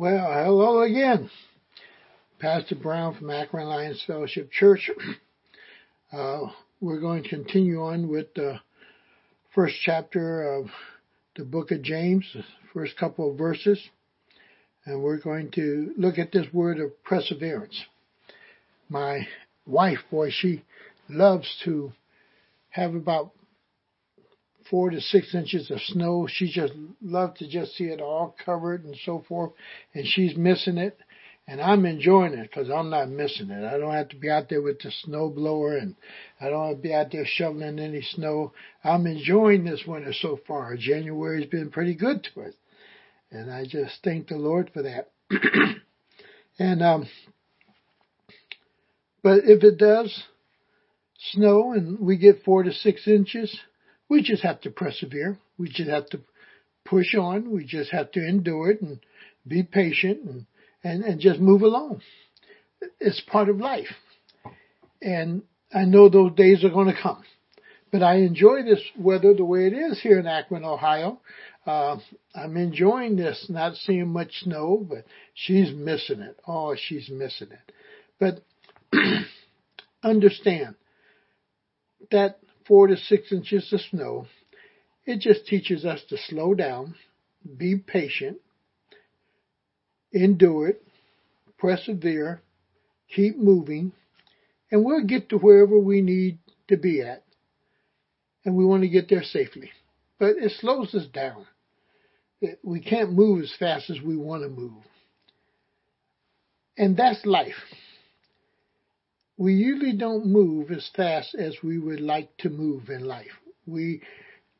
Well, hello again. Pastor Brown from Akron Alliance Fellowship Church. Uh, we're going to continue on with the first chapter of the book of James, first couple of verses. And we're going to look at this word of perseverance. My wife, boy, she loves to have about four to six inches of snow. She just loved to just see it all covered and so forth. And she's missing it. And I'm enjoying it because I'm not missing it. I don't have to be out there with the snow blower and I don't have to be out there shoveling any snow. I'm enjoying this winter so far. January's been pretty good to us. And I just thank the Lord for that. and, um, but if it does snow and we get four to six inches, we just have to persevere. We just have to push on. We just have to endure it and be patient and, and, and just move along. It's part of life. And I know those days are going to come. But I enjoy this weather the way it is here in Akron, Ohio. Uh, I'm enjoying this, not seeing much snow, but she's missing it. Oh, she's missing it. But understand that four to six inches of snow. It just teaches us to slow down, be patient, endure it, persevere, keep moving, and we'll get to wherever we need to be at. And we want to get there safely. But it slows us down. We can't move as fast as we want to move. And that's life we usually don't move as fast as we would like to move in life. We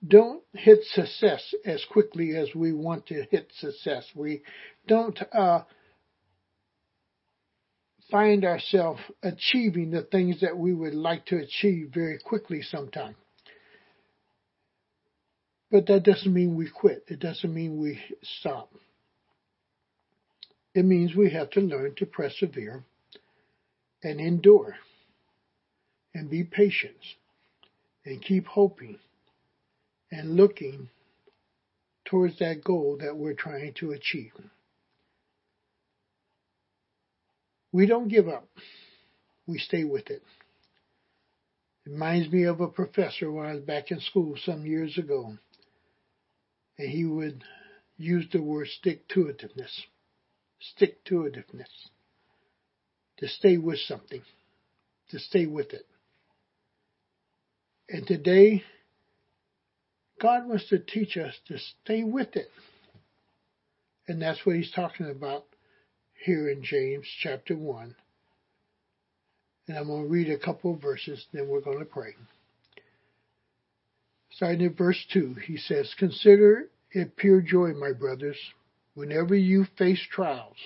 don't hit success as quickly as we want to hit success. We don't uh, find ourselves achieving the things that we would like to achieve very quickly sometimes. But that doesn't mean we quit. It doesn't mean we stop. It means we have to learn to persevere and endure and be patient and keep hoping and looking towards that goal that we're trying to achieve. We don't give up. We stay with it. It reminds me of a professor when I was back in school some years ago. And he would use the word stick to itiveness. Stick to itiveness to stay with something, to stay with it. And today, God wants to teach us to stay with it. And that's what he's talking about here in James chapter 1. And I'm going to read a couple of verses, then we're going to pray. Starting in verse 2, he says, Consider it pure joy, my brothers, whenever you face trials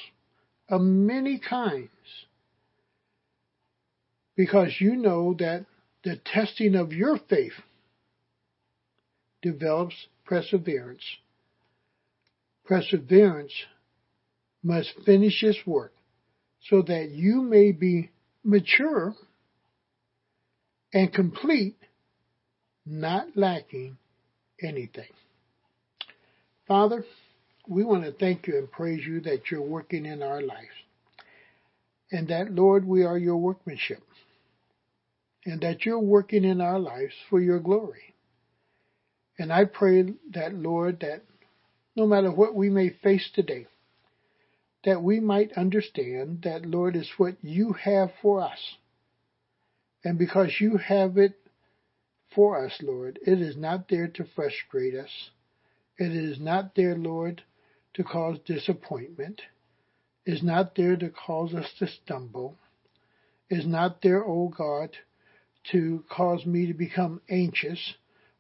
of many kinds because you know that the testing of your faith develops perseverance. Perseverance must finish its work so that you may be mature and complete, not lacking anything. Father, we want to thank you and praise you that you're working in our lives. And that, Lord, we are your workmanship and that you're working in our lives for your glory. And I pray that, Lord, that no matter what we may face today, that we might understand that, Lord, is what you have for us. And because you have it for us, Lord, it is not there to frustrate us. It is not there, Lord, to cause disappointment. It is not there to cause us to stumble. It is not there, O oh God, to cause me to become anxious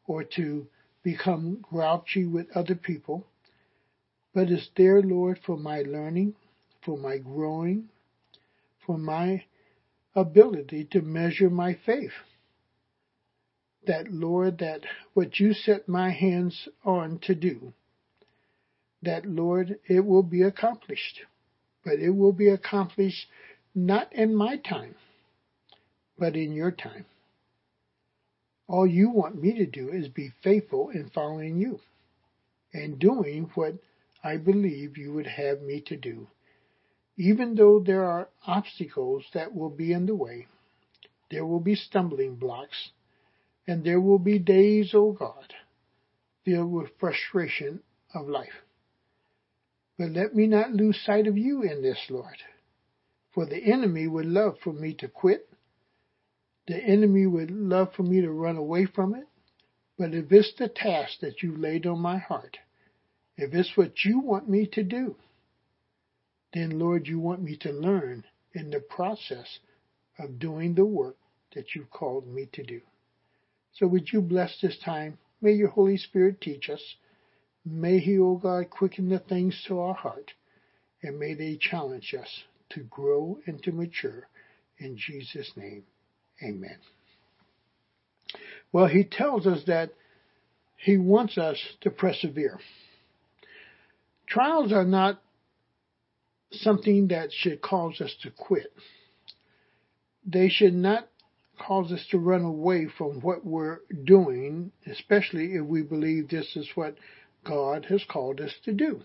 or to become grouchy with other people, but it's there, Lord, for my learning, for my growing, for my ability to measure my faith. That, Lord, that what you set my hands on to do, that, Lord, it will be accomplished. But it will be accomplished not in my time, but in your time. All you want me to do is be faithful in following you and doing what I believe you would have me to do, even though there are obstacles that will be in the way. There will be stumbling blocks, and there will be days, O oh God, filled with frustration of life. But let me not lose sight of you in this, Lord. For the enemy would love for me to quit. The enemy would love for me to run away from it. But if it's the task that you laid on my heart, if it's what you want me to do, then Lord, you want me to learn in the process of doing the work that you've called me to do. So would you bless this time? May your Holy Spirit teach us. May He, O oh God, quicken the things to our heart, and may they challenge us to grow and to mature. In Jesus' name, amen. Well, he tells us that he wants us to persevere. Trials are not something that should cause us to quit. They should not cause us to run away from what we're doing, especially if we believe this is what God has called us to do.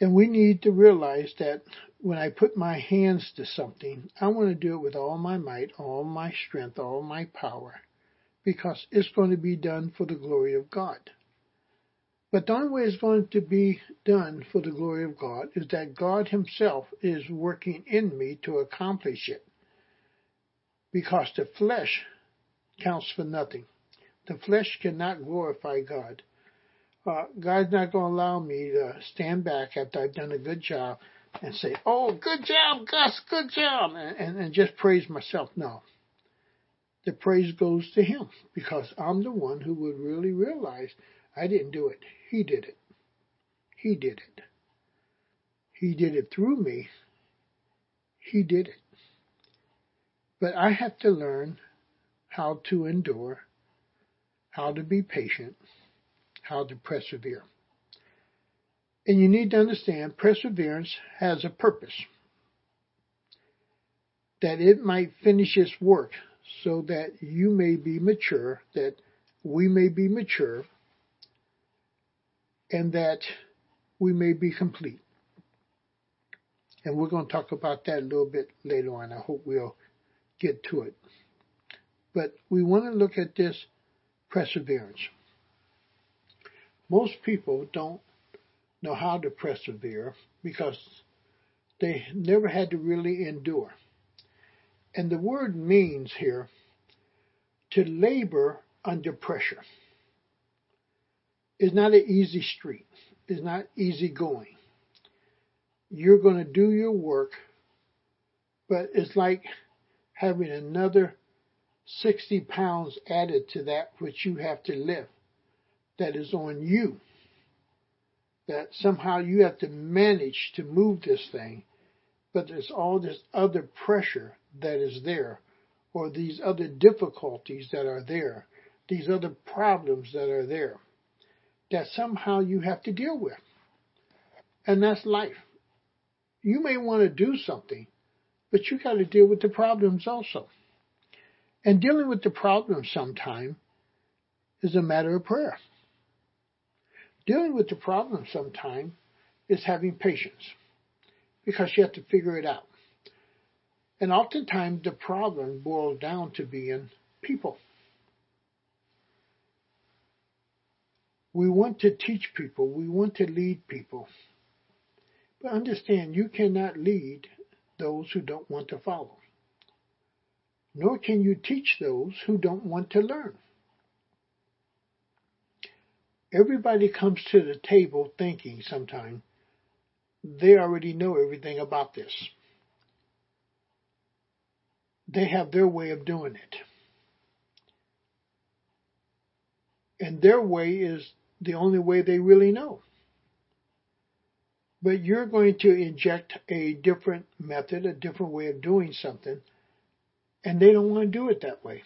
And we need to realize that when I put my hands to something, I want to do it with all my might, all my strength, all my power, because it's going to be done for the glory of God. But the only way it's going to be done for the glory of God is that God Himself is working in me to accomplish it. Because the flesh counts for nothing. The flesh cannot glorify God uh, God's not going to allow me to stand back after I've done a good job and say, "Oh, good job, Gus, good job," and, and, and just praise myself. No, the praise goes to Him because I'm the one who would really realize I didn't do it. He did it. He did it. He did it through me. He did it. But I have to learn how to endure, how to be patient how to persevere. And you need to understand perseverance has a purpose. That it might finish its work so that you may be mature, that we may be mature, and that we may be complete. And we're going to talk about that a little bit later on. I hope we'll get to it. But we want to look at this perseverance. Most people don't know how to persevere because they never had to really endure. And the word means here to labor under pressure. It's not an easy street. It's not easy going. You're going to do your work, but it's like having another 60 pounds added to that which you have to lift that is on you. That somehow you have to manage to move this thing, but there's all this other pressure that is there, or these other difficulties that are there, these other problems that are there, that somehow you have to deal with. And that's life. You may want to do something, but you got to deal with the problems also. And dealing with the problems sometime is a matter of prayer. Dealing with the problem sometimes is having patience because you have to figure it out. And oftentimes the problem boils down to being people. We want to teach people, we want to lead people. But understand, you cannot lead those who don't want to follow. Nor can you teach those who don't want to learn. Everybody comes to the table thinking sometimes they already know everything about this. They have their way of doing it. And their way is the only way they really know. But you're going to inject a different method, a different way of doing something, and they don't want to do it that way.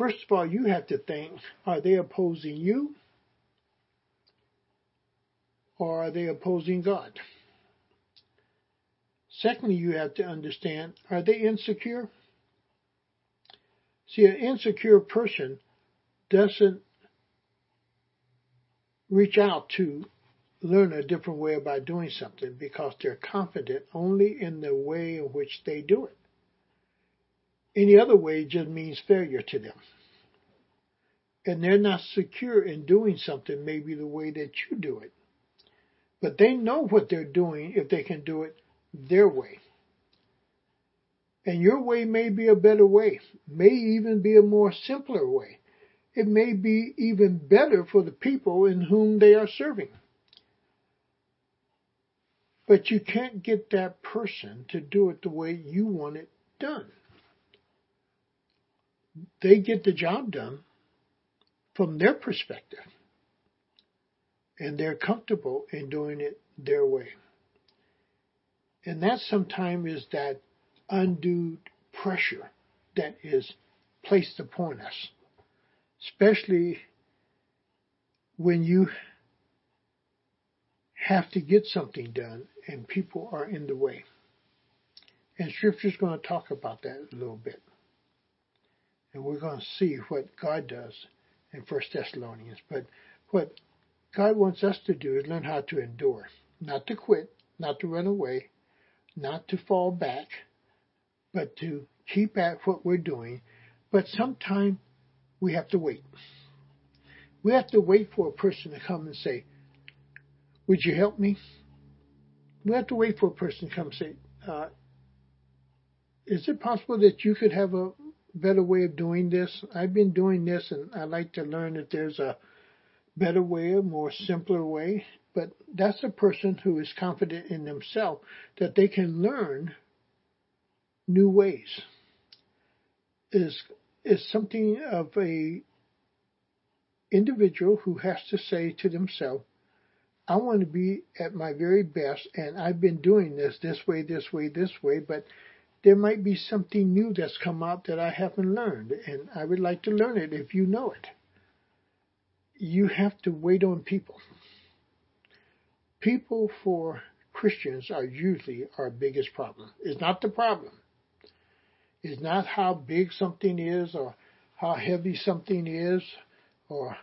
First of all, you have to think, are they opposing you? Or are they opposing God? Secondly, you have to understand, are they insecure? See, an insecure person doesn't reach out to learn a different way about doing something because they're confident only in the way in which they do it. Any other way just means failure to them. And they're not secure in doing something maybe the way that you do it. But they know what they're doing if they can do it their way. And your way may be a better way, may even be a more simpler way. It may be even better for the people in whom they are serving. But you can't get that person to do it the way you want it done. They get the job done from their perspective. And they're comfortable in doing it their way. And that sometimes is that undue pressure that is placed upon us, especially when you have to get something done and people are in the way. And Scripture's going to talk about that a little bit. And we're going to see what God does in First Thessalonians. But what God wants us to do is learn how to endure, not to quit, not to run away, not to fall back, but to keep at what we're doing. But sometimes we have to wait. We have to wait for a person to come and say, Would you help me? We have to wait for a person to come and say, uh, Is it possible that you could have a better way of doing this? I've been doing this and I'd like to learn if there's a better way, a more simpler way. But that's a person who is confident in themselves that they can learn new ways is is something of a individual who has to say to themselves, I want to be at my very best and I've been doing this this way, this way, this way, but there might be something new that's come out that I haven't learned and I would like to learn it if you know it. You have to wait on people. People for Christians are usually our biggest problem. It's not the problem is not how big something is or how heavy something is or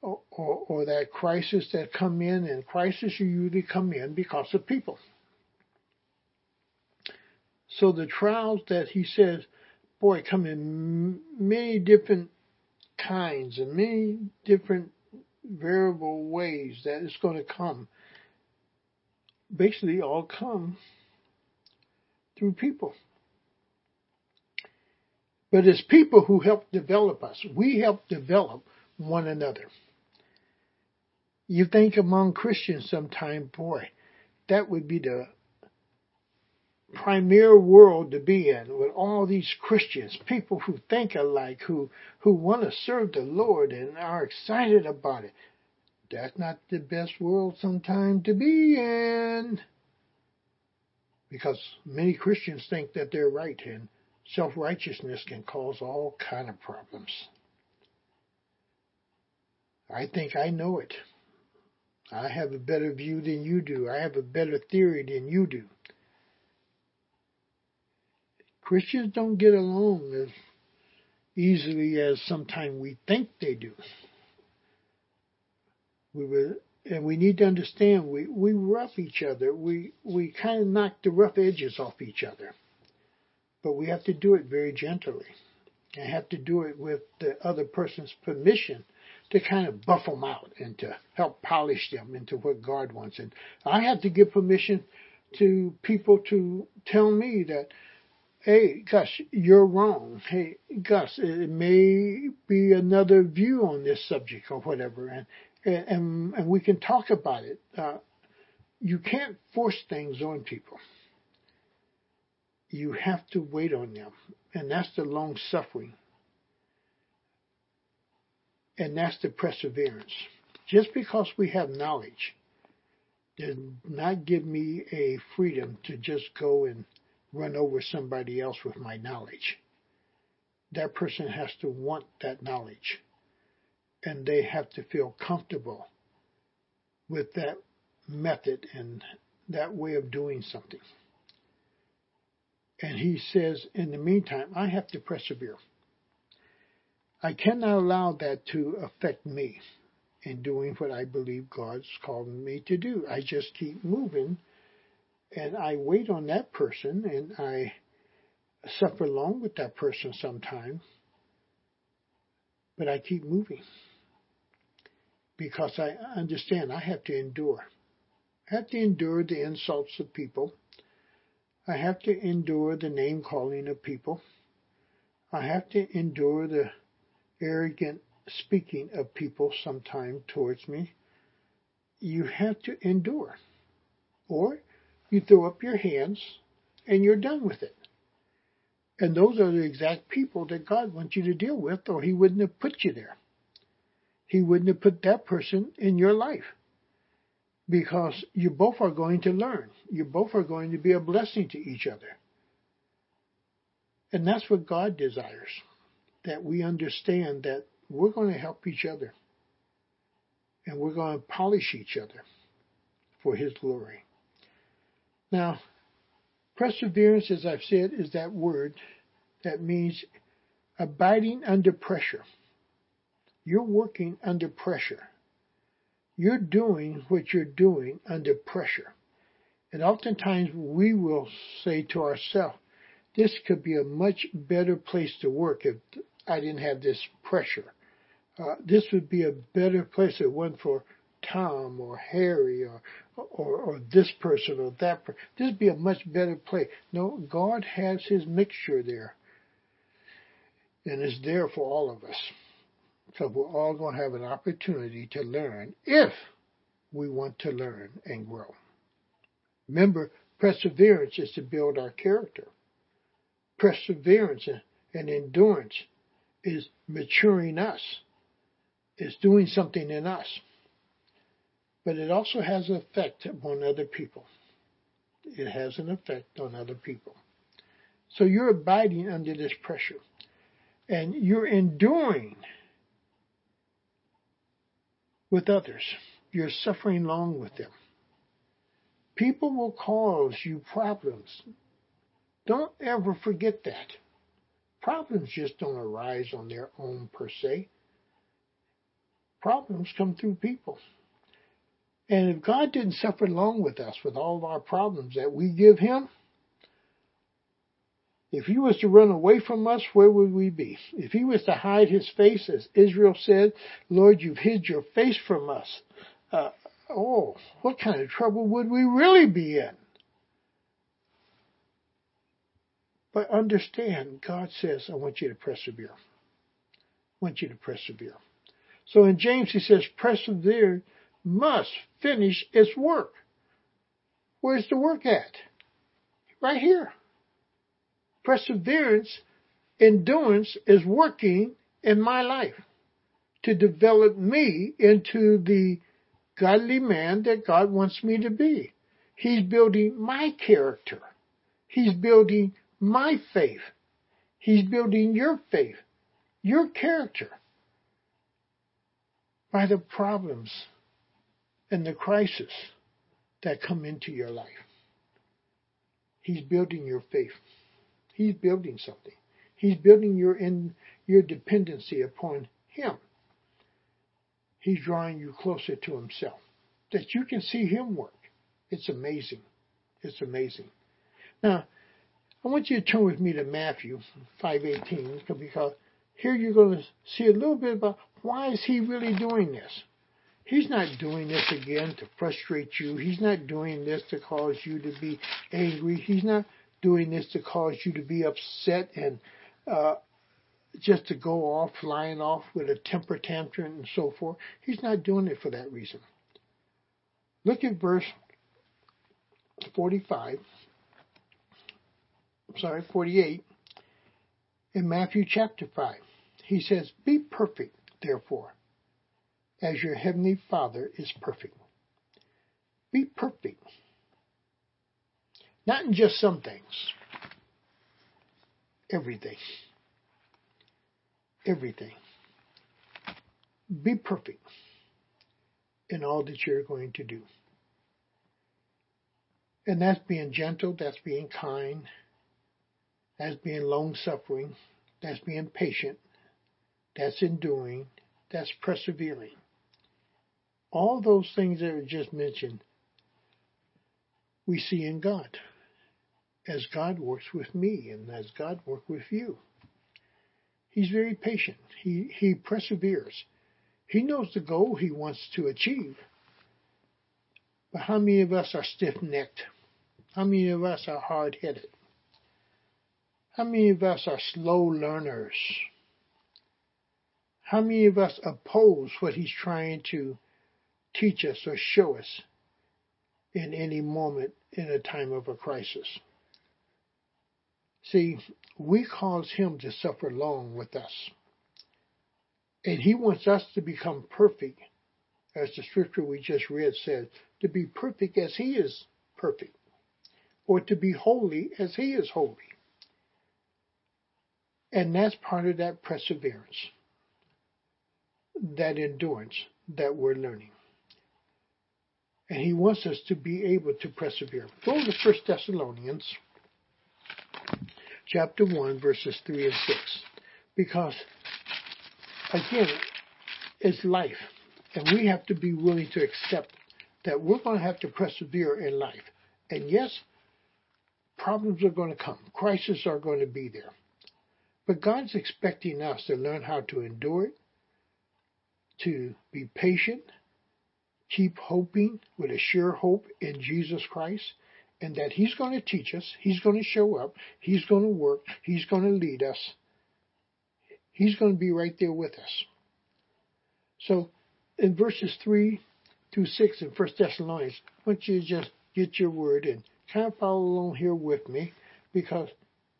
or, or, or that crisis that come in and crisis usually come in because of people. So the trials that he says, boy, come in many different kinds and many different variable ways that it's going to come. Basically all come through people but it's people who help develop us. We help develop one another. You think among Christians sometime, boy, that would be the premier world to be in with all these Christians, people who think alike, who, who want to serve the Lord and are excited about it. That's not the best world sometime to be in. Because many Christians think that they're right and Self-righteousness can cause all kind of problems. I think I know it. I have a better view than you do. I have a better theory than you do. Christians don't get along as easily as sometimes we think they do. We were, and we need to understand we, we rough each other. We we kind of knock the rough edges off each other. But we have to do it very gently and have to do it with the other person's permission to kind of buff them out and to help polish them into what God wants. And I have to give permission to people to tell me that, hey, Gus, you're wrong. Hey, Gus, it may be another view on this subject or whatever, and and and we can talk about it. Uh, you can't force things on people you have to wait on them. And that's the long suffering. And that's the perseverance. Just because we have knowledge does not give me a freedom to just go and run over somebody else with my knowledge. That person has to want that knowledge. And they have to feel comfortable with that method and that way of doing something. And he says, in the meantime, I have to persevere. I cannot allow that to affect me. in doing what I believe God's called me to do. I just keep moving and I wait on that person and I suffer along with that person sometimes, but I keep moving because I understand I have to endure. I have to endure the insults of people. I have to endure the name calling of people. I have to endure the arrogant speaking of people sometime towards me. You have to endure. Or you throw up your hands and you're done with it. And those are the exact people that God wants you to deal with, or He wouldn't have put you there. He wouldn't have put that person in your life. Because you both are going to learn. You both are going to be a blessing to each other. And that's what God desires. That we understand that we're going to help each other. And we're going to polish each other for His glory. Now, perseverance, as I've said, is that word that means abiding under pressure. You're working under pressure. You're doing what you're doing under pressure. And oftentimes we will say to ourselves, this could be a much better place to work if I didn't have this pressure. Uh, this would be a better place it wasn't for Tom or Harry or, or, or this person or that person. This would be a much better place. No, God has his mixture there. And is there for all of us. So we're all going to have an opportunity to learn if we want to learn and grow. Remember, perseverance is to build our character. Perseverance and endurance is maturing us, is doing something in us but it also has an effect upon other people. It has an effect on other people. So you're abiding under this pressure and you're enduring with others. You're suffering along with them. People will cause you problems. Don't ever forget that. Problems just don't arise on their own per se. Problems come through people. And if God didn't suffer along with us with all of our problems that we give Him, if He was to run away from us, where would we be? If He was to hide His face, as Israel said, Lord, you've hid your face from us, uh, oh, what kind of trouble would we really be in? But understand, God says, I want you to persevere. I want you to persevere. So in James, he says, persevere must finish its work. Where's the work at? Right here. Perseverance, endurance is working in my life to develop me into the godly man that God wants me to be. He's building my character. He's building my faith. He's building your faith, your character by the problems and the crisis that come into your life. He's building your faith. He's building something. He's building your in your dependency upon him. He's drawing you closer to himself. That you can see him work. It's amazing. It's amazing. Now, I want you to turn with me to Matthew 5:18 because here you're going to see a little bit about why is he really doing this. He's not doing this again to frustrate you. He's not doing this to cause you to be angry. He's not doing this to cause you to be upset and uh, just to go off, flying off with a temper tantrum and so forth. He's not doing it for that reason. Look at verse 45. Sorry, 48 in Matthew chapter 5. He says, Be perfect, therefore, as your heavenly Father is perfect. Be perfect. Not in just some things. Everything. Everything. Be perfect in all that you're going to do. And that's being gentle, that's being kind, that's being long suffering, that's being patient, that's enduring, that's persevering. All those things that are just mentioned, we see in God. As God works with me and as God works with you. He's very patient. He, he perseveres. He knows the goal he wants to achieve. But how many of us are stiff necked? How many of us are hard headed? How many of us are slow learners? How many of us oppose what he's trying to teach us or show us in any moment in a time of a crisis? See, we cause him to suffer long with us. And he wants us to become perfect, as the scripture we just read says, to be perfect as he is perfect, or to be holy as he is holy. And that's part of that perseverance, that endurance that we're learning. And he wants us to be able to persevere. Go to 1 Thessalonians chapter 1, verses 3 and 6. Because, again, it's life. And we have to be willing to accept that we're going to have to persevere in life. And yes, problems are going to come, crises are going to be there. But God's expecting us to learn how to endure it, to be patient, keep hoping with a sure hope in Jesus Christ, and that He's going to teach us, He's going to show up, He's going to work, He's going to lead us. He's going to be right there with us. So, in verses 3 through 6 in 1 Thessalonians, I want you to just get your word and kind of follow along here with me because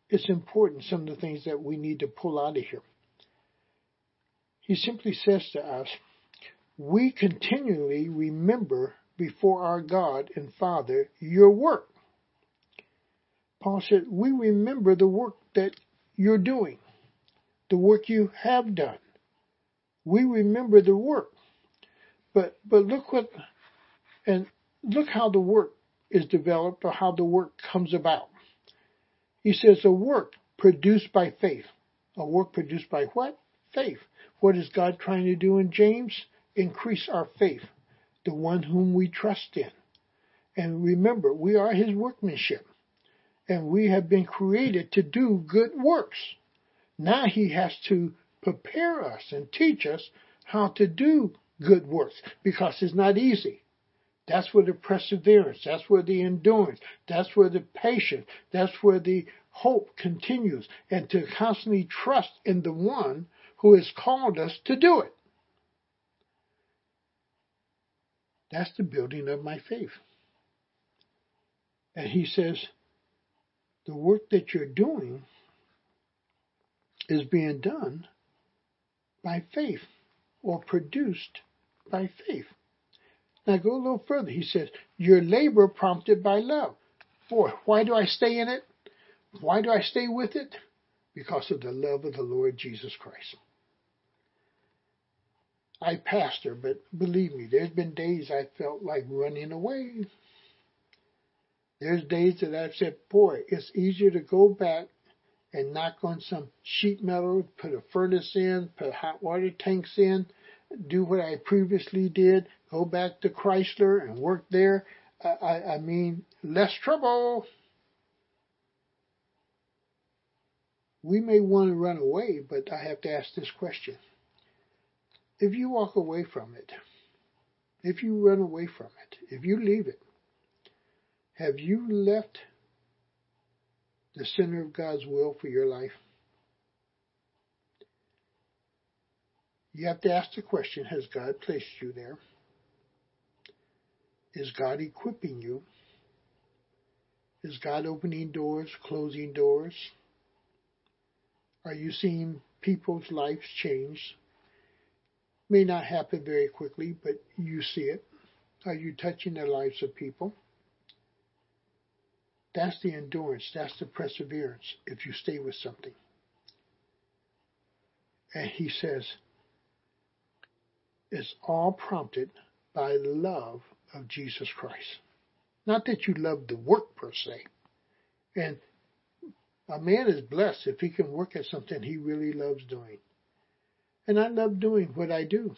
it's important, some of the things that we need to pull out of here. He simply says to us, We continually remember before our God and Father your work Paul said, We remember the work that you're doing, the work you have done. We remember the work. But but look what and look how the work is developed or how the work comes about. He says a work produced by faith. A work produced by what? Faith. What is God trying to do in James? Increase our faith, the one whom we trust in. And remember, we are his workmanship and we have been created to do good works. Now he has to prepare us and teach us how to do good works because it's not easy. That's where the perseverance, that's where the endurance, that's where the patience, that's where the hope continues, and to constantly trust in the one who has called us to do it. That's the building of my faith. And he says, the work that you're doing is being done by faith or produced by faith. Now go a little further. He says, Your labor prompted by love. Boy, why do I stay in it? Why do I stay with it? Because of the love of the Lord Jesus Christ. I pastor, but believe me, there's been days I felt like running away. There's days that I've said, boy, it's easier to go back and knock on some sheet metal, put a furnace in, put hot water tanks in, do what I previously did, go back to Chrysler and work there. I, I mean, less trouble. We may want to run away, but I have to ask this question. If you walk away from it, if you run away from it, if you leave it, have you left the center of God's will for your life? You have to ask the question Has God placed you there? Is God equipping you? Is God opening doors, closing doors? Are you seeing people's lives change? May not happen very quickly, but you see it. Are you touching the lives of people? That's the endurance, that's the perseverance if you stay with something. And he says, it's all prompted by love of Jesus Christ. Not that you love the work per se. And a man is blessed if he can work at something he really loves doing. And I love doing what I do.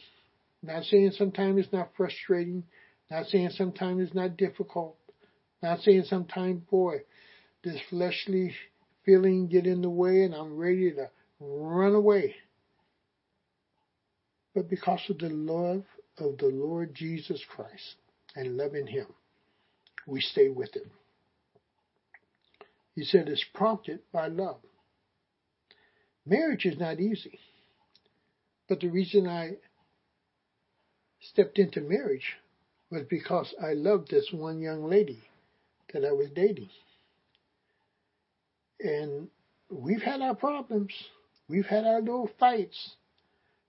Not saying sometimes it's not frustrating. Not saying sometimes it's not difficult. Not saying sometimes, boy, this fleshly feeling get in the way and I'm ready to run away. But because of the love of the Lord Jesus Christ and loving Him, we stay with Him. He said it's prompted by love. Marriage is not easy. But the reason I stepped into marriage was because I loved this one young lady that I was dating. And we've had our problems. We've had our little fights,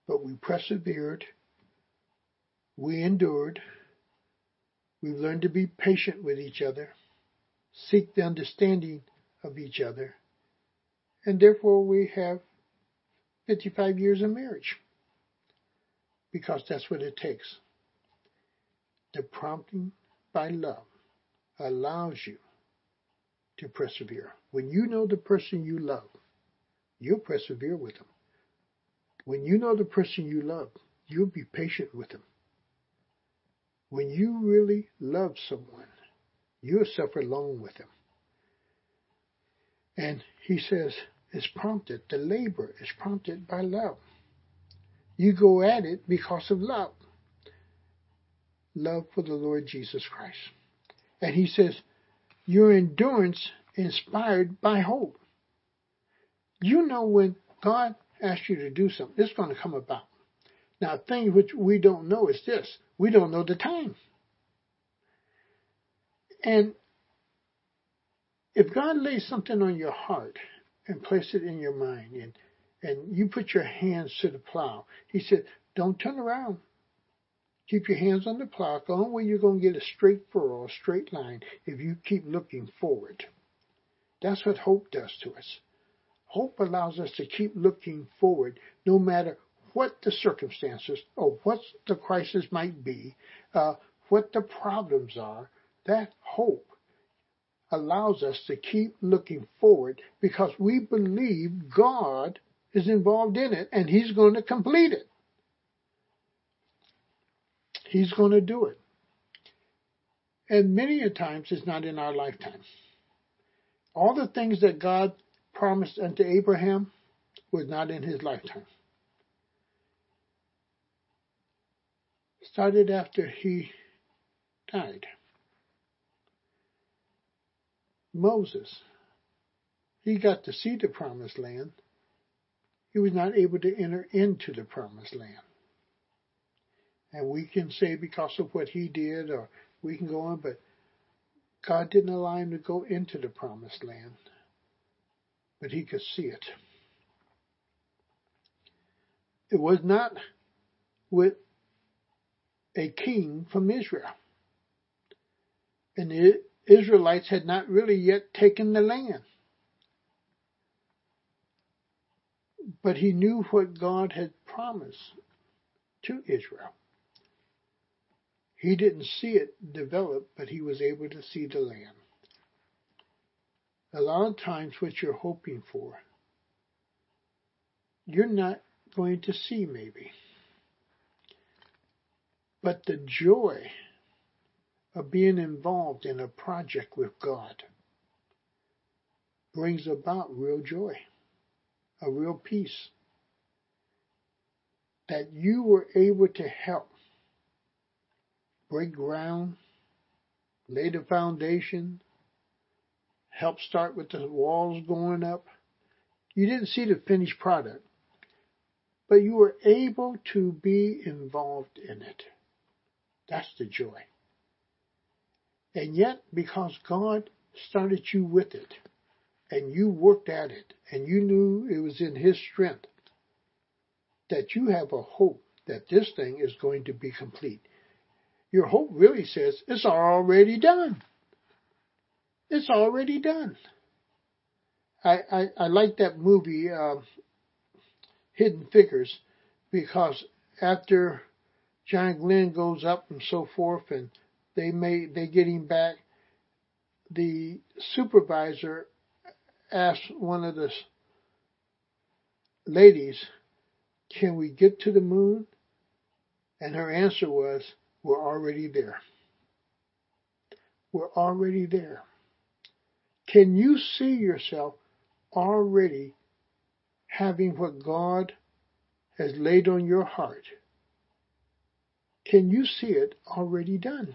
but we persevered. We endured. We've learned to be patient with each other, seek the understanding of each other, and therefore we have 55 years of marriage because that's what it takes. The prompting by love allows you to persevere. When you know the person you love, you'll persevere with them. When you know the person you love, you'll be patient with them. When you really love someone, you'll suffer long with them. And he says, it's prompted, the labor is prompted by love. You go at it because of love. Love for the Lord Jesus Christ. And he says, your endurance inspired by hope. You know when God asks you to do something, it's going to come about. Now, thing which we don't know is this. We don't know the time. And if God lays something on your heart and place it in your mind and, and you put your hands to the plow, he said, don't turn around. Keep your hands on the plow. The only way you're going to get a straight furrow, a straight line, if you keep looking forward. That's what hope does to us. Hope allows us to keep looking forward no matter what the circumstances or what the crisis might be, uh, what the problems are. That hope allows us to keep looking forward because we believe God is involved in it and He's going to complete it. He's going to do it. And many a times it's not in our lifetime. All the things that God promised unto Abraham was not in his lifetime. Started after he died. Moses, he got to see the promised land. He was not able to enter into the promised land. And we can say because of what he did, or we can go on, but God didn't allow him to go into the promised land, but he could see it. It was not with a king from Israel. And the Israelites had not really yet taken the land. But he knew what God had promised to Israel. He didn't see it develop, but he was able to see the land. A lot of times, what you're hoping for, you're not going to see, maybe. But the joy of being involved in a project with God brings about real joy, a real peace. That you were able to help break ground, lay the foundation, help start with the walls going up. You didn't see the finished product, but you were able to be involved in it. That's the joy. And yet, because God started you with it, and you worked at it, and you knew it was in His strength, that you have a hope that this thing is going to be complete. Your hope really says it's already done. It's already done. I, I, I like that movie, uh, Hidden Figures, because after John Glenn goes up and so forth, and they may they get him back. The supervisor asks one of the ladies, "Can we get to the moon?" And her answer was, We're already there. We're already there. Can you see yourself already having what God has laid on your heart? Can you see it already done?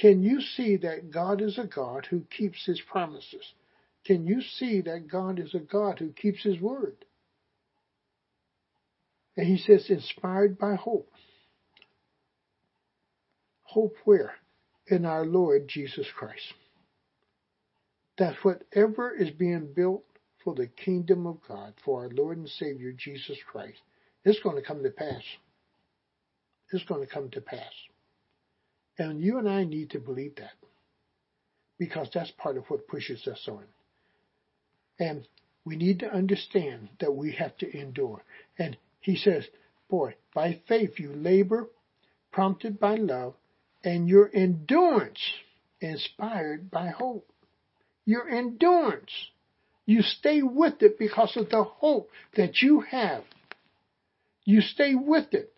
Can you see that God is a God who keeps his promises? Can you see that God is a God who keeps his word? And he says, inspired by hope. Hope where? In our Lord Jesus Christ. That whatever is being built for the kingdom of God, for our Lord and Savior Jesus Christ, it's going to come to pass. It's going to come to pass. And you and I need to believe that because that's part of what pushes us on. And we need to understand that we have to endure. And he says, boy, by faith you labor, prompted by love, and your endurance inspired by hope. Your endurance. You stay with it because of the hope that you have. You stay with it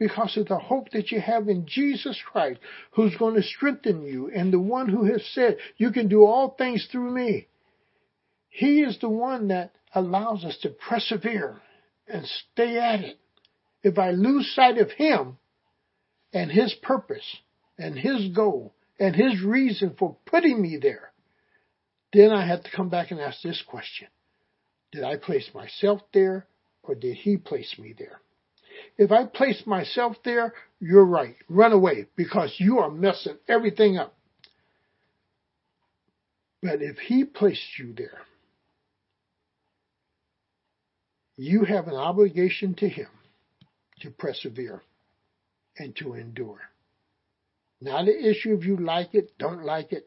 because of the hope that you have in Jesus Christ, who's going to strengthen you, and the one who has said, You can do all things through me. He is the one that allows us to persevere and stay at it. If I lose sight of Him and His purpose and His goal and His reason for putting me there, then I have to come back and ask this question Did I place myself there or did He place me there? If I place myself there, you're right. Run away because you are messing everything up. But if He placed you there, you have an obligation to Him to persevere and to endure. Not an issue if you like it, don't like it.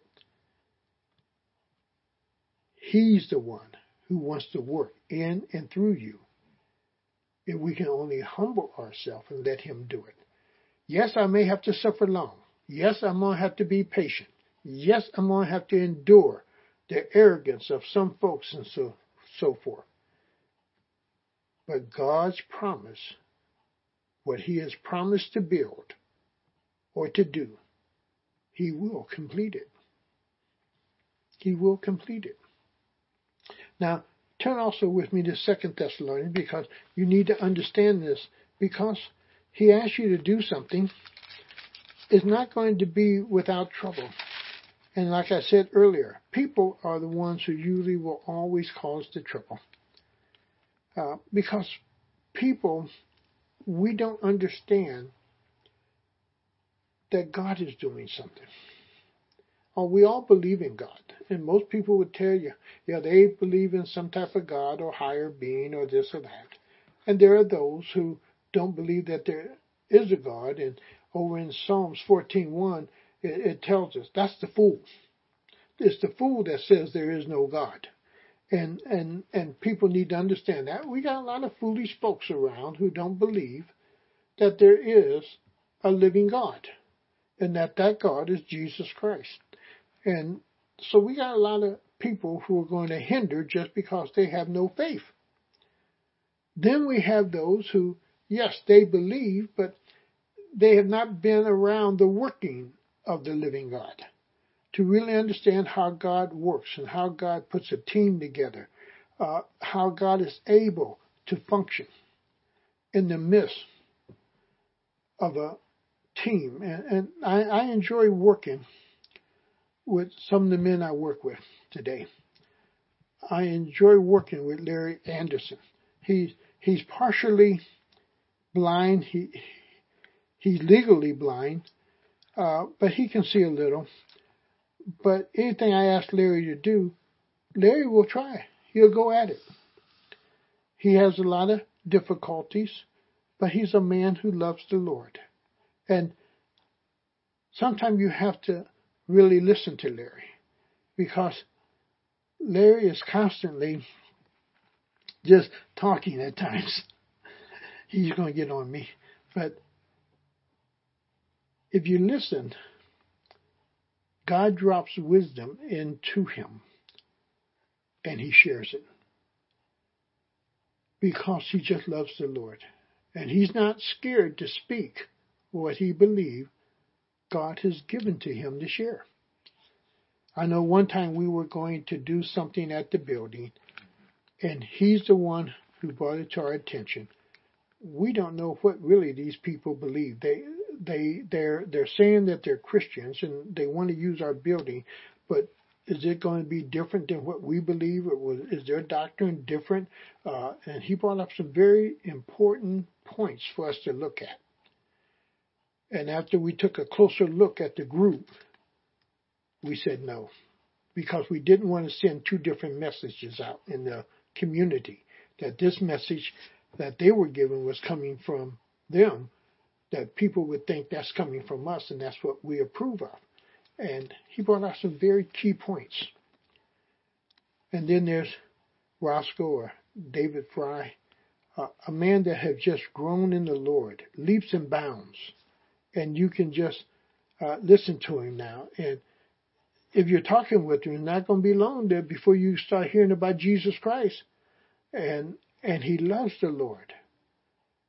He's the one who wants to work in and through you if we can only humble ourselves and let Him do it. Yes, I may have to suffer long. Yes, I'm going to have to be patient. Yes, I'm going to have to endure the arrogance of some folks and so, so forth. But God's promise, what He has promised to build or to do, He will complete it. He will complete it. Now, Turn also with me to Second Thessalonians because you need to understand this. Because he asks you to do something, it's not going to be without trouble. And like I said earlier, people are the ones who usually will always cause the trouble. Uh, because people, we don't understand that God is doing something. Oh, we all believe in God. And most people would tell you, yeah, they believe in some type of God or higher being or this or that. And there are those who don't believe that there is a God. And over in Psalms 14.1, it, it tells us that's the fool. It's the fool that says there is no God. And, and, and people need to understand that. We got a lot of foolish folks around who don't believe that there is a living God and that that God is Jesus Christ. And so we got a lot of people who are going to hinder just because they have no faith. Then we have those who, yes, they believe, but they have not been around the working of the living God to really understand how God works and how God puts a team together, uh, how God is able to function in the midst of a team. And, and I, I enjoy working with some of the men I work with today. I enjoy working with Larry Anderson. He's he's partially blind. He he's legally blind, uh, but he can see a little. But anything I ask Larry to do, Larry will try. He'll go at it. He has a lot of difficulties, but he's a man who loves the Lord. And sometimes you have to really listen to Larry because Larry is constantly just talking at times. He's going to get on me. But if you listen, God drops wisdom into him and he shares it because he just loves the Lord And he's not scared to speak what he believes God has given to him to share. I know one time we were going to do something at the building, and he's the one who brought it to our attention. We don't know what really these people believe. They they they're they're saying that they're Christians and they want to use our building, but is it going to be different than what we believe? Or is their doctrine different? Uh, and he brought up some very important points for us to look at. And after we took a closer look at the group, we said no, because we didn't want to send two different messages out in the community. That this message that they were given was coming from them, that people would think that's coming from us, and that's what we approve of. And he brought out some very key points. And then there's Roscoe or David Fry, uh, a man that have just grown in the Lord, leaps and bounds. And you can just uh, listen to him now. And if you're talking with him, it's not going to be long there before you start hearing about Jesus Christ. And and he loves the Lord.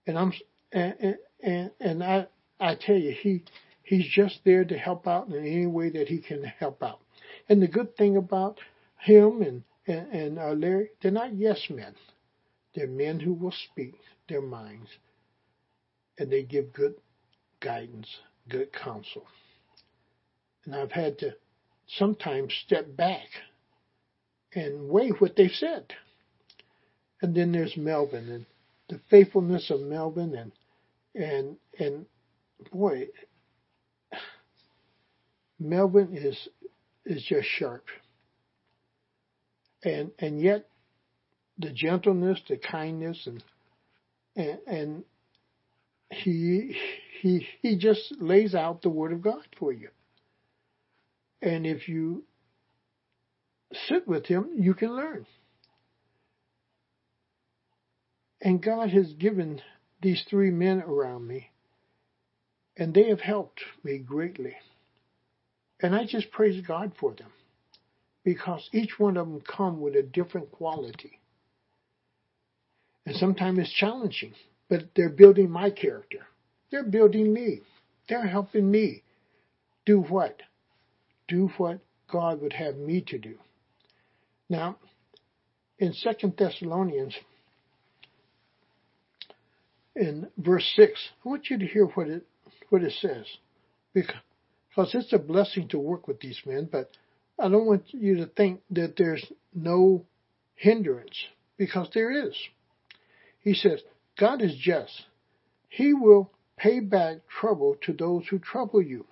And I'm and and, and I I tell you, he He's just there to help out in any way that he can help out. And the good thing about him and, and, and uh, Larry, they're not yes men. They're men who will speak their minds and they give good guidance, good counsel. And I've had to sometimes step back and weigh what they've said. And then there's Melvin and the faithfulness of Melvin and and and boy, Melvin is is just sharp. And and yet the gentleness, the kindness and and, and he he he just lays out the word of God for you. And if you sit with him, you can learn. And God has given these three men around me, and they have helped me greatly. And I just praise God for them because each one of them come with a different quality. And sometimes it's challenging, but they're building my character. They're building me. They're helping me do what? Do what God would have me to do. Now, in Second Thessalonians, in verse 6, I want you to hear what it, what it says. Because because it's a blessing to work with these men, but I don't want you to think that there's no hindrance, because there is. He says, God is just. He will pay back trouble to those who trouble you.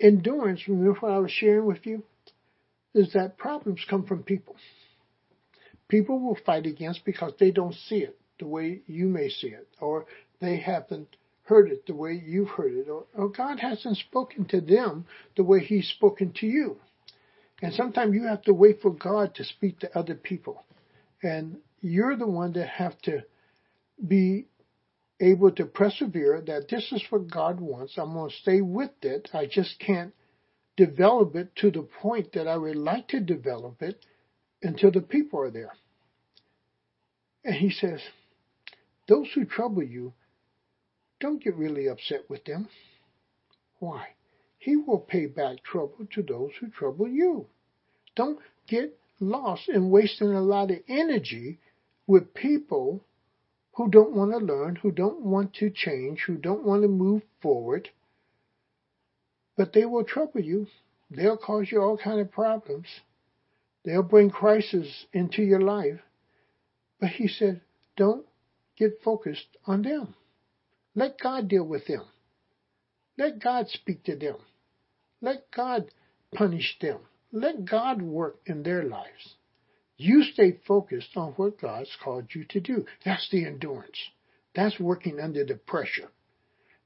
Endurance, remember what I was sharing with you? Is that problems come from people. People will fight against because they don't see it the way you may see it, or they haven't heard it the way you've heard it, or, or God hasn't spoken to them the way He's spoken to you. And sometimes you have to wait for God to speak to other people. And you're the one that have to be able to persevere that this is what God wants. I'm going to stay with it. I just can't develop it to the point that I would like to develop it until the people are there. And he says, those who trouble you don't get really upset with them. Why? He will pay back trouble to those who trouble you. Don't get lost in wasting a lot of energy with people who don't want to learn, who don't want to change, who don't want to move forward. But they will trouble you. They'll cause you all kind of problems. They'll bring crisis into your life. But he said, don't get focused on them. Let God deal with them. Let God speak to them. Let God punish them. Let God work in their lives. You stay focused on what God's called you to do. That's the endurance. That's working under the pressure.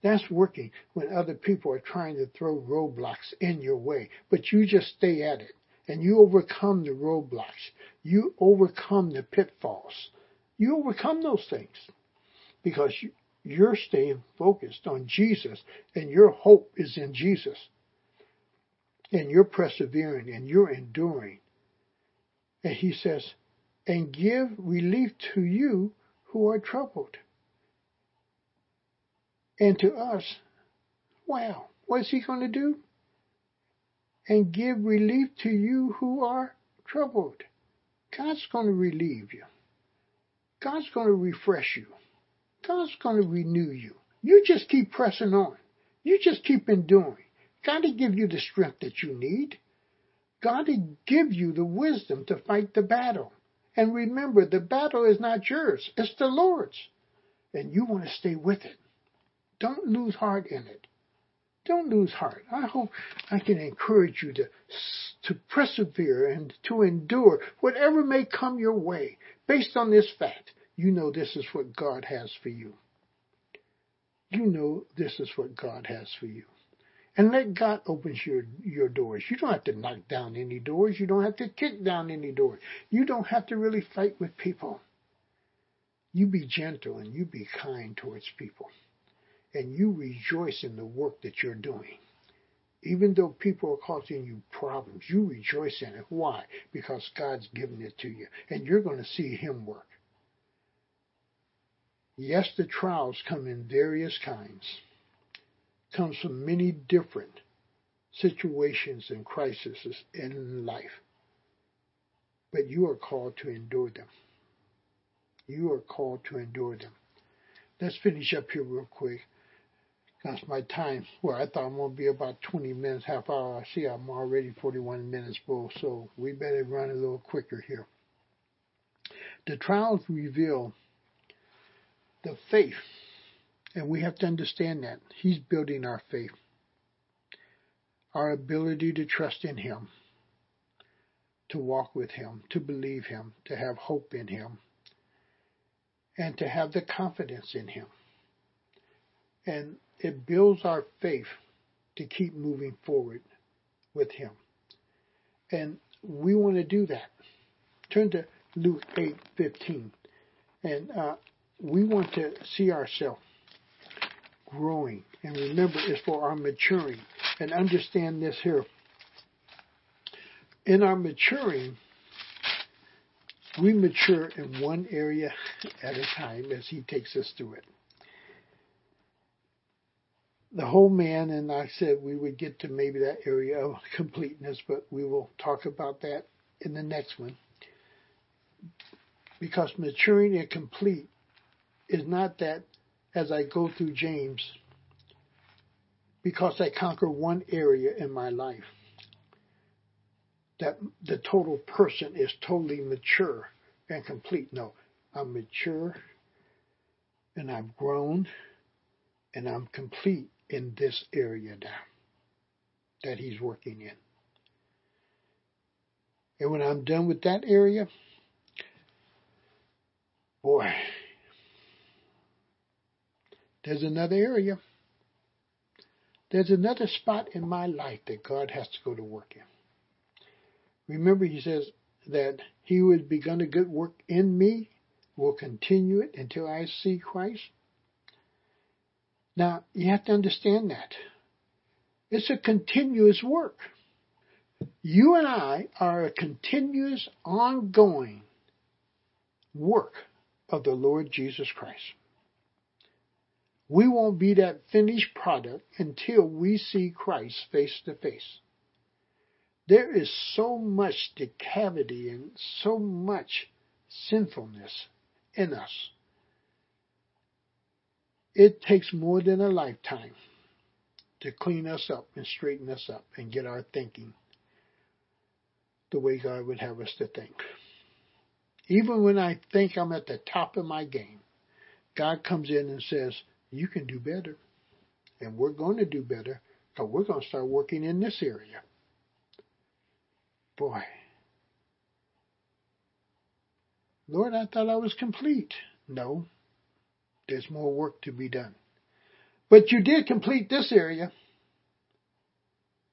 That's working when other people are trying to throw roadblocks in your way, but you just stay at it and you overcome the roadblocks. You overcome the pitfalls. You overcome those things because you, you're staying focused on Jesus and your hope is in Jesus. And you're persevering and you're enduring. And he says, and give relief to you who are troubled. And to us, wow, what's he going to do? And give relief to you who are troubled. God's going to relieve you. God's going to refresh you. God's going to renew you. You just keep pressing on. You just keep enduring. God will give you the strength that you need. God will give you the wisdom to fight the battle. And remember, the battle is not yours, it's the Lord's. And you want to stay with it. Don't lose heart in it. Don't lose heart. I hope I can encourage you to, to persevere and to endure whatever may come your way. Based on this fact, you know this is what God has for you. You know this is what God has for you. And let God open your, your doors. You don't have to knock down any doors. You don't have to kick down any doors. You don't have to really fight with people. You be gentle and you be kind towards people. And you rejoice in the work that you're doing. Even though people are causing you problems, you rejoice in it. Why? Because God's given it to you. And you're going to see Him work. Yes, the trials come in various kinds comes from many different situations and crises in life. But you are called to endure them. You are called to endure them. Let's finish up here real quick. That's my time. Well, I thought I'm going to be about 20 minutes, half hour. I see I'm already 41 minutes full, so we better run a little quicker here. The trials reveal the faith and we have to understand that. He's building our faith, our ability to trust in Him, to walk with Him, to believe Him, to have hope in Him, and to have the confidence in Him. And it builds our faith to keep moving forward with Him. And we want to do that. Turn to Luke 8:15, and uh, we want to see ourselves growing. And remember, it's for our maturing. And understand this here. In our maturing, we mature in one area at a time as He takes us through it. The whole man, and I said we would get to maybe that area of completeness, but we will talk about that in the next one. Because maturing and complete is not that as I go through James because I conquer one area in my life. That the total person is totally mature and complete. No, I'm mature and I've grown and I'm complete in this area now that he's working in. And when I'm done with that area, boy, there's another area. There's another spot in my life that God has to go to work in. Remember, he says that he who has begun a good work in me will continue it until I see Christ. Now, you have to understand that. It's a continuous work. You and I are a continuous, ongoing work of the Lord Jesus Christ. We won't be that finished product until we see Christ face to face. There is so much depravity and so much sinfulness in us. It takes more than a lifetime to clean us up and straighten us up and get our thinking the way God would have us to think. Even when I think I'm at the top of my game, God comes in and says, you can do better. And we're going to do better because we're going to start working in this area. Boy. Lord, I thought I was complete. No, there's more work to be done. But you did complete this area,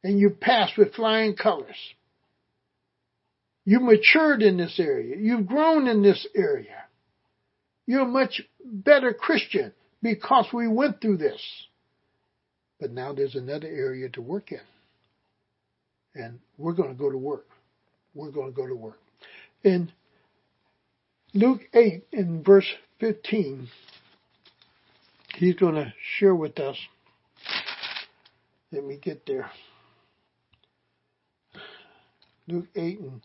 and you passed with flying colors. You matured in this area. You've grown in this area. You're a much better Christian because we went through this. But now there's another area to work in. And we're going to go to work. We're going to go to work. In Luke 8, in verse 15, he's going to share with us. Let me get there. Luke 8 and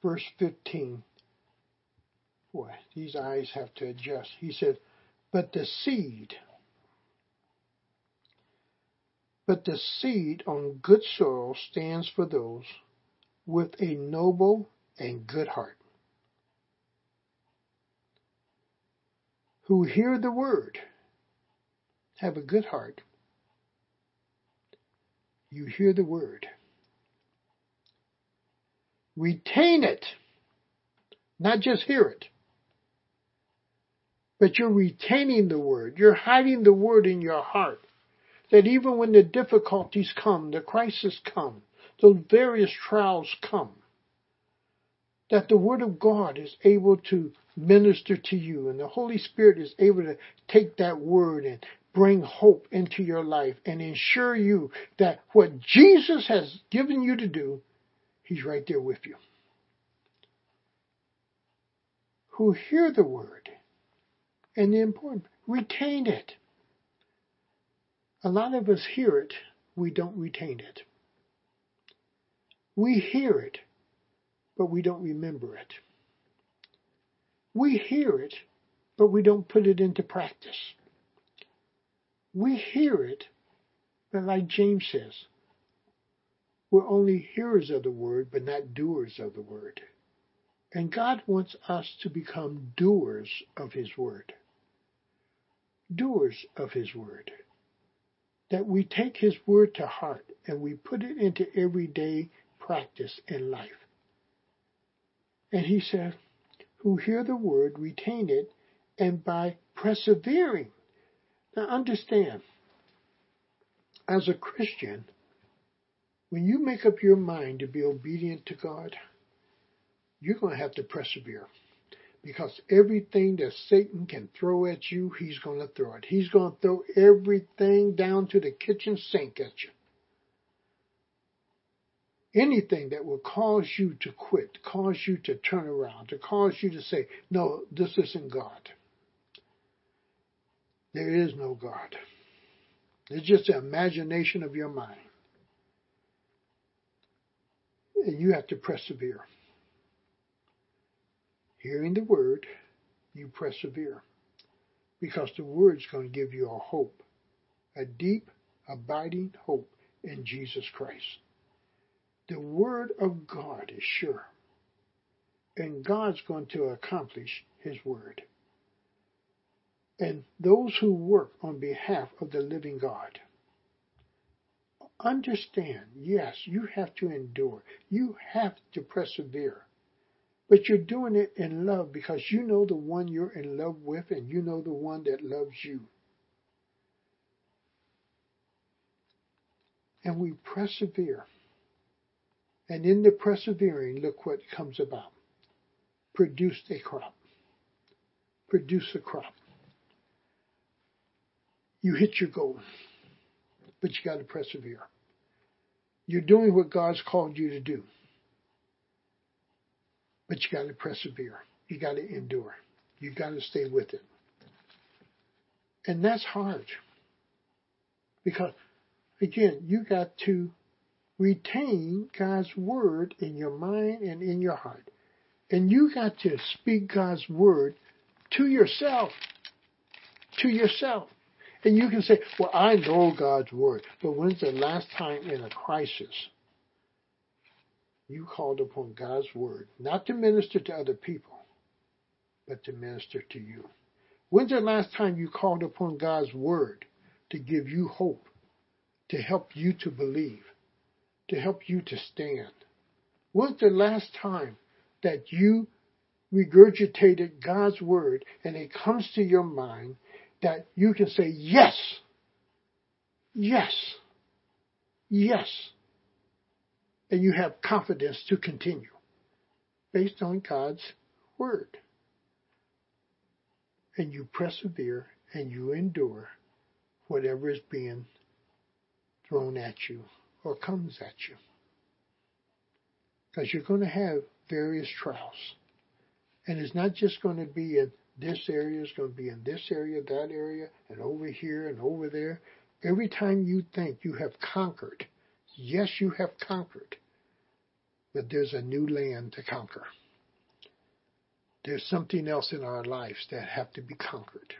verse 15. Boy, these eyes have to adjust. He said, But the seed, but the seed on good soil stands for those with a noble and good heart, who hear the word, have a good heart. You hear the word. Retain it, not just hear it. But you're retaining the word. You're hiding the word in your heart. That even when the difficulties come, the crises come, the various trials come, that the Word of God is able to minister to you and the Holy Spirit is able to take that Word and bring hope into your life and ensure you that what Jesus has given you to do, He's right there with you. Who hear the Word and the important, retain it. A lot of us hear it, we don't retain it. We hear it, but we don't remember it. We hear it, but we don't put it into practice. We hear it, but like James says, we're only hearers of the word, but not doers of the word. And God wants us to become doers of His word. Doers of His word that we take His Word to heart and we put it into everyday practice in life. And He said, who hear the Word, retain it, and by persevering. Now understand, as a Christian, when you make up your mind to be obedient to God, you're going to have to persevere because everything that Satan can throw at you, he's going to throw it. He's going to throw everything down to the kitchen sink at you. Anything that will cause you to quit, cause you to turn around, to cause you to say, no, this isn't God. There is no God. It's just the imagination of your mind. And you have to persevere hearing the word, you persevere. Because the word's going to give you a hope, a deep, abiding hope in Jesus Christ. The word of God is sure. And God's going to accomplish his word. And those who work on behalf of the living God, understand, yes, you have to endure. You have to persevere. But you're doing it in love because you know the one you're in love with and you know the one that loves you. And we persevere. And in the persevering, look what comes about. Produce a crop. Produce a crop. You hit your goal, but you got to persevere. You're doing what God's called you to do. But you got to persevere. You got to endure. You got to stay with it. And that's hard. Because, again, you got to retain God's word in your mind and in your heart. And you got to speak God's word to yourself. To yourself. And you can say, well, I know God's word. But when's the last time in a crisis you called upon God's word, not to minister to other people, but to minister to you. When's the last time you called upon God's word to give you hope, to help you to believe, to help you to stand? When's the last time that you regurgitated God's word and it comes to your mind that you can say, yes, yes, yes and you have confidence to continue based on God's word. And you persevere and you endure whatever is being thrown at you or comes at you. Because you're going to have various trials. And it's not just going to be in this area it's going to be in this area, that area, and over here and over there. Every time you think you have conquered, yes, you have conquered, but there's a new land to conquer. There's something else in our lives that have to be conquered.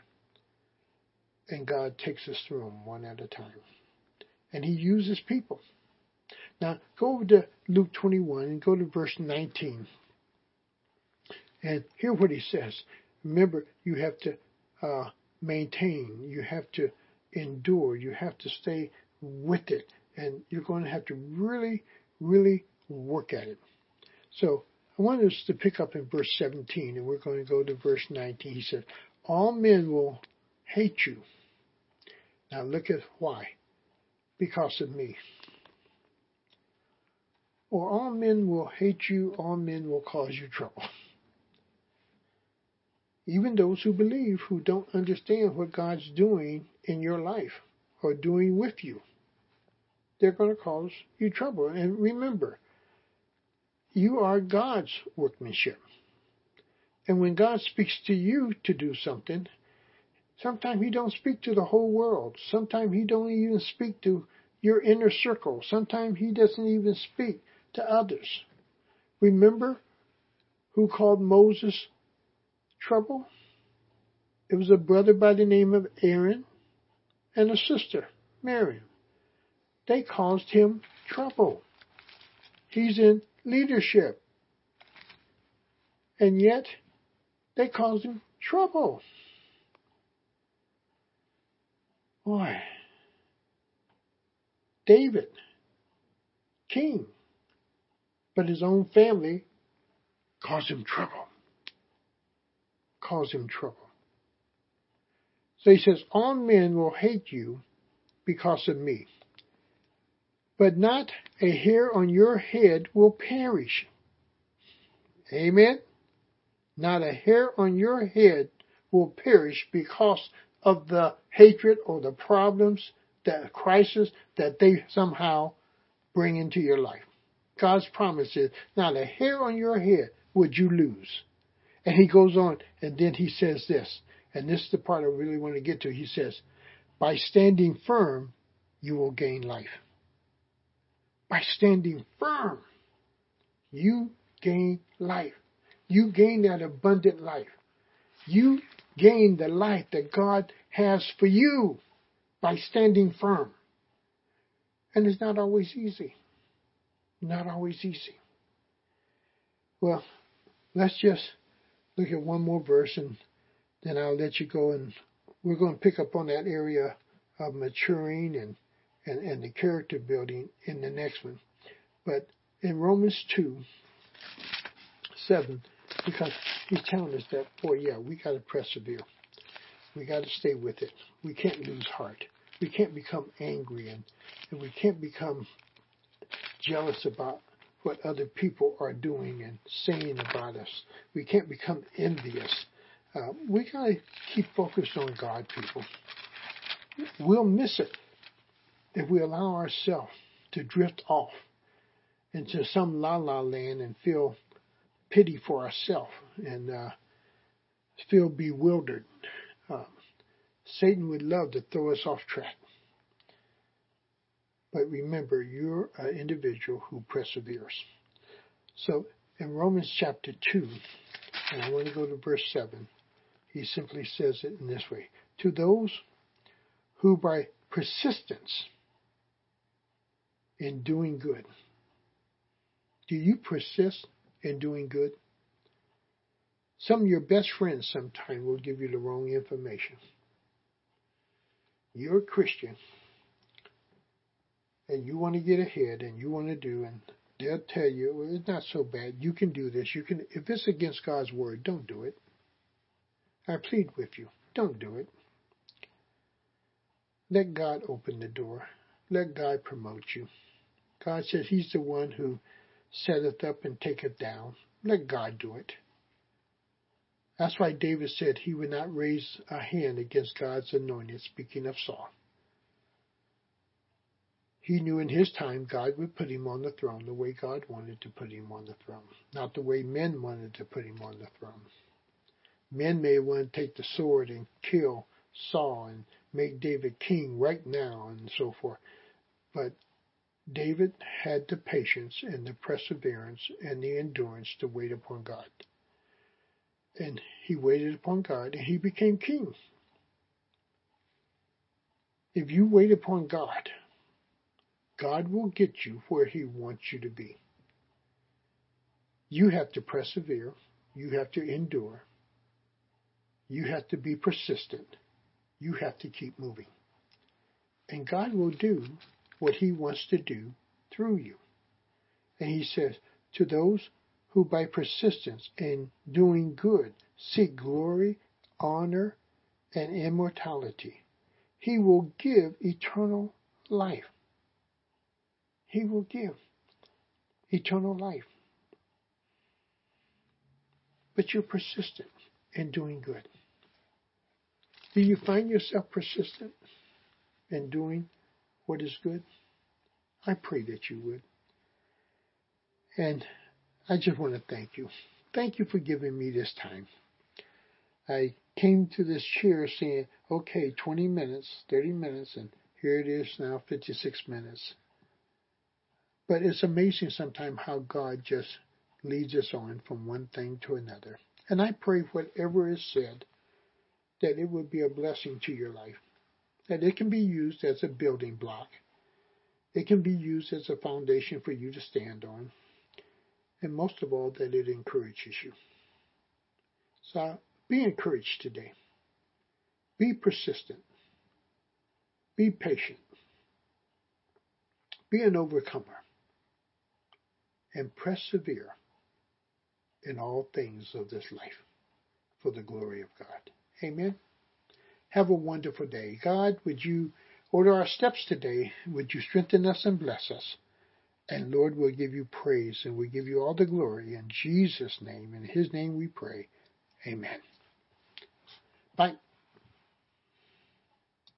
And God takes us through them one at a time. And He uses people. Now, go over to Luke 21 and go to verse 19. And hear what He says. Remember, you have to uh, maintain, you have to endure, you have to stay with it, and you're going to have to really, really work at it. So I want us to pick up in verse 17, and we're going to go to verse 19. He said, All men will hate you. Now look at why. Because of me. Or all men will hate you, all men will cause you trouble. Even those who believe, who don't understand what God's doing in your life or doing with you, they're going to cause you trouble. And remember, you are God's workmanship. And when God speaks to you to do something, sometimes He don't speak to the whole world. Sometimes He don't even speak to your inner circle. Sometimes He doesn't even speak to others. Remember who called Moses trouble? It was a brother by the name of Aaron and a sister, Miriam. They caused him trouble. He's in leadership. And yet, they caused him trouble. Boy. David, king, but his own family caused him trouble. Caused him trouble. So he says, All men will hate you because of me but not a hair on your head will perish. Amen? Not a hair on your head will perish because of the hatred or the problems, the crisis that they somehow bring into your life. God's promise is not a hair on your head would you lose. And he goes on and then he says this, and this is the part I really want to get to. He says, by standing firm, you will gain life by standing firm, you gain life. You gain that abundant life. You gain the life that God has for you by standing firm. And it's not always easy. Not always easy. Well, let's just look at one more verse and then I'll let you go and we're going to pick up on that area of maturing and and, and the character building in the next one. But in Romans 2, 7, because he's telling us that, boy, yeah, we got to persevere. We got to stay with it. We can't lose heart. We can't become angry and, and we can't become jealous about what other people are doing and saying about us. We can't become envious. Uh, we got to keep focused on God, people. We'll miss it if we allow ourselves to drift off into some la la land and feel pity for ourselves and uh, feel bewildered, uh, Satan would love to throw us off track. But remember, you're an individual who perseveres. So in Romans chapter 2, and I want to go to verse 7, he simply says it in this way To those who by persistence in doing good. Do you persist in doing good? Some of your best friends sometimes will give you the wrong information. You're a Christian and you want to get ahead and you want to do and they'll tell you well, it's not so bad. You can do this. You can if it's against God's word, don't do it. I plead with you. Don't do it. Let God open the door. Let God promote you. God says He's the one who setteth up and taketh down. Let God do it. That's why David said he would not raise a hand against God's anointed, speaking of Saul. He knew in his time God would put him on the throne the way God wanted to put him on the throne, not the way men wanted to put him on the throne. Men may want to take the sword and kill Saul and make David king right now and so forth. But David had the patience and the perseverance and the endurance to wait upon God. And he waited upon God and he became king. If you wait upon God, God will get you where he wants you to be. You have to persevere. You have to endure. You have to be persistent. You have to keep moving. And God will do what he wants to do through you. And he says, to those who by persistence in doing good seek glory, honor, and immortality, he will give eternal life. He will give eternal life. But you're persistent in doing good. Do you find yourself persistent in doing what is good? I pray that you would. And I just want to thank you. Thank you for giving me this time. I came to this chair saying, okay, 20 minutes, 30 minutes, and here it is now, 56 minutes. But it's amazing sometimes how God just leads us on from one thing to another. And I pray whatever is said that it would be a blessing to your life, that it can be used as a building block. It can be used as a foundation for you to stand on. And most of all, that it encourages you. So be encouraged today. Be persistent. Be patient. Be an overcomer. And persevere in all things of this life for the glory of God. Amen. Have a wonderful day. God, would you order our steps today? Would you strengthen us and bless us? And Lord, we'll give you praise and we'll give you all the glory in Jesus' name. In his name we pray. Amen. Bye.